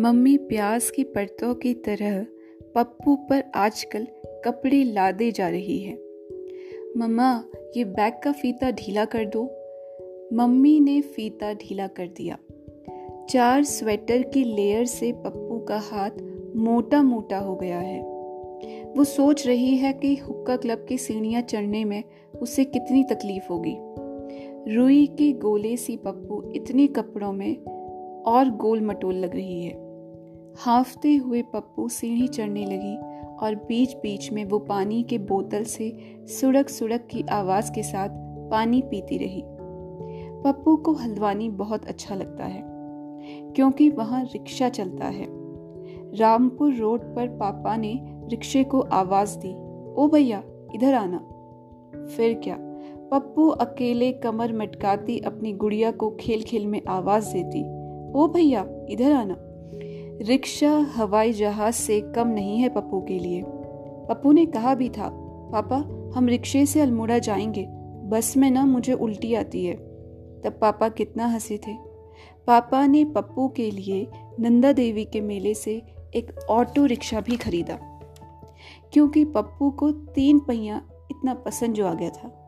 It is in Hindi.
मम्मी प्याज की परतों की तरह पप्पू पर आजकल कपड़े लादे जा रही है। मम्मा, ये बैग का फीता ढीला कर दो। मम्मी ने फीता ढीला कर दिया। चार स्वेटर की लेयर से पप्पू का हाथ मोटा मोटा हो गया है। वो सोच रही है कि हुक्का क्लब की सीढ़ियाँ चढ़ने में उसे कितनी तकलीफ़ होगी। रुई के गोले सी पप्पू इतने कपड़ों में और गोल मटोल लग रही है। हाफते हुए पप्पू सीढ़ी चढ़ने लगी और बीच बीच में वो पानी के बोतल से सुड़क सुड़क की आवाज़ के साथ पानी पीती रही। पप्पू को हल्द्वानी बहुत अच्छा लगता है, क्योंकि वहाँ रिक्शा चलता है। रामपुर रोड पर पापा ने रिक्शे को आवाज़ दी, ओ भैया, इधर आना। फिर क्या, पप्पू अकेले कमर मटकाती अपनी गुड़िया को खेल खेल में आवाज़ देती, ओ भैया, इधर आना। रिक्शा हवाई जहाज़ से कम नहीं है पप्पू के लिए। पप्पू ने कहा भी था, पापा, हम रिक्शे से अल्मोड़ा जाएँगे, बस में ना मुझे उल्टी आती है। तब पापा कितना हंसे थे। पापा ने पप्पू के लिए नंदा देवी के मेले से एक ऑटो रिक्शा भी खरीदा, क्योंकि पप्पू को तीन पहिया इतना पसंद जो आ गया था।